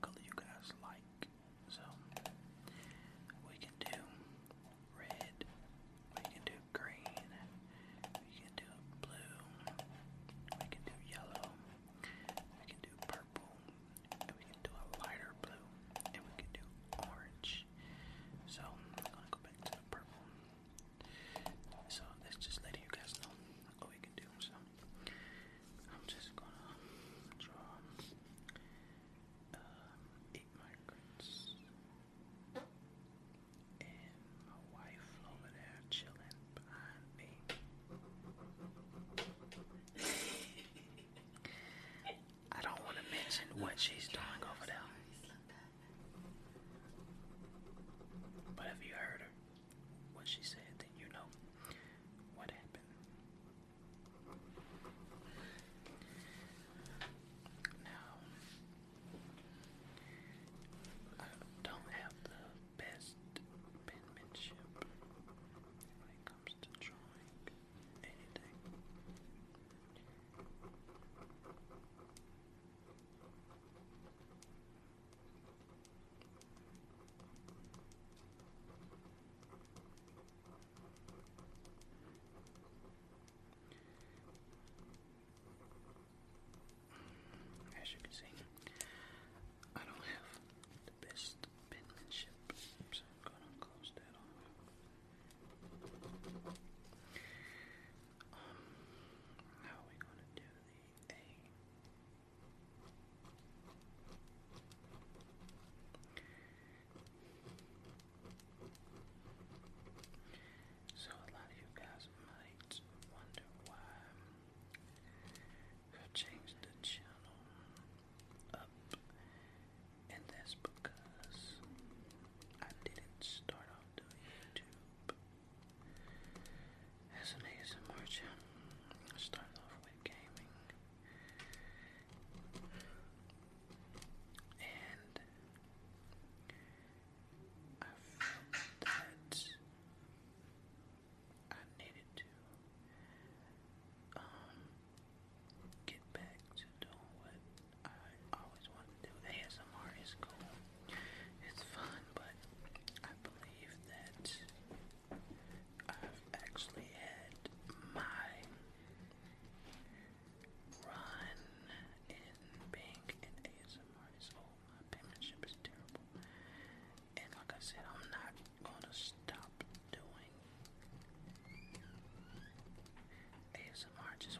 color you guys like. What she's doing over there. But if you heard her, what she said, just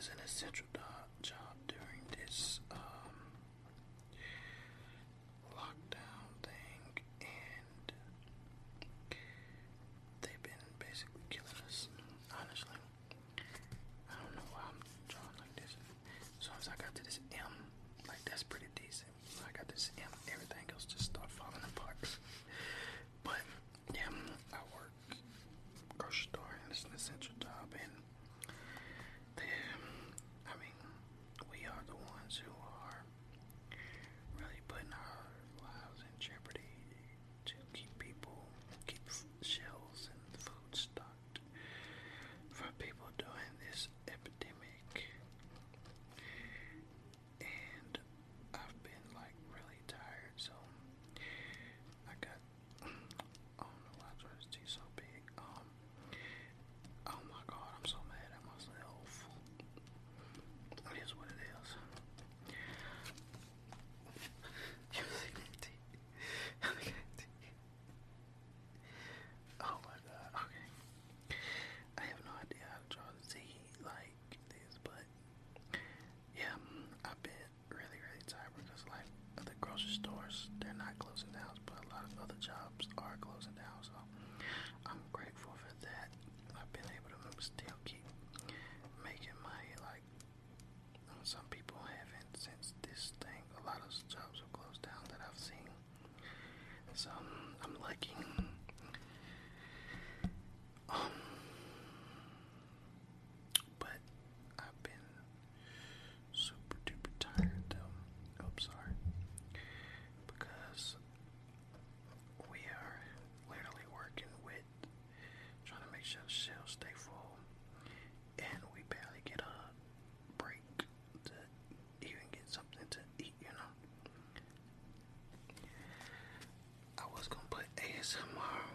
is an essential closing down, but a lot of other jobs are closing down. ASMR.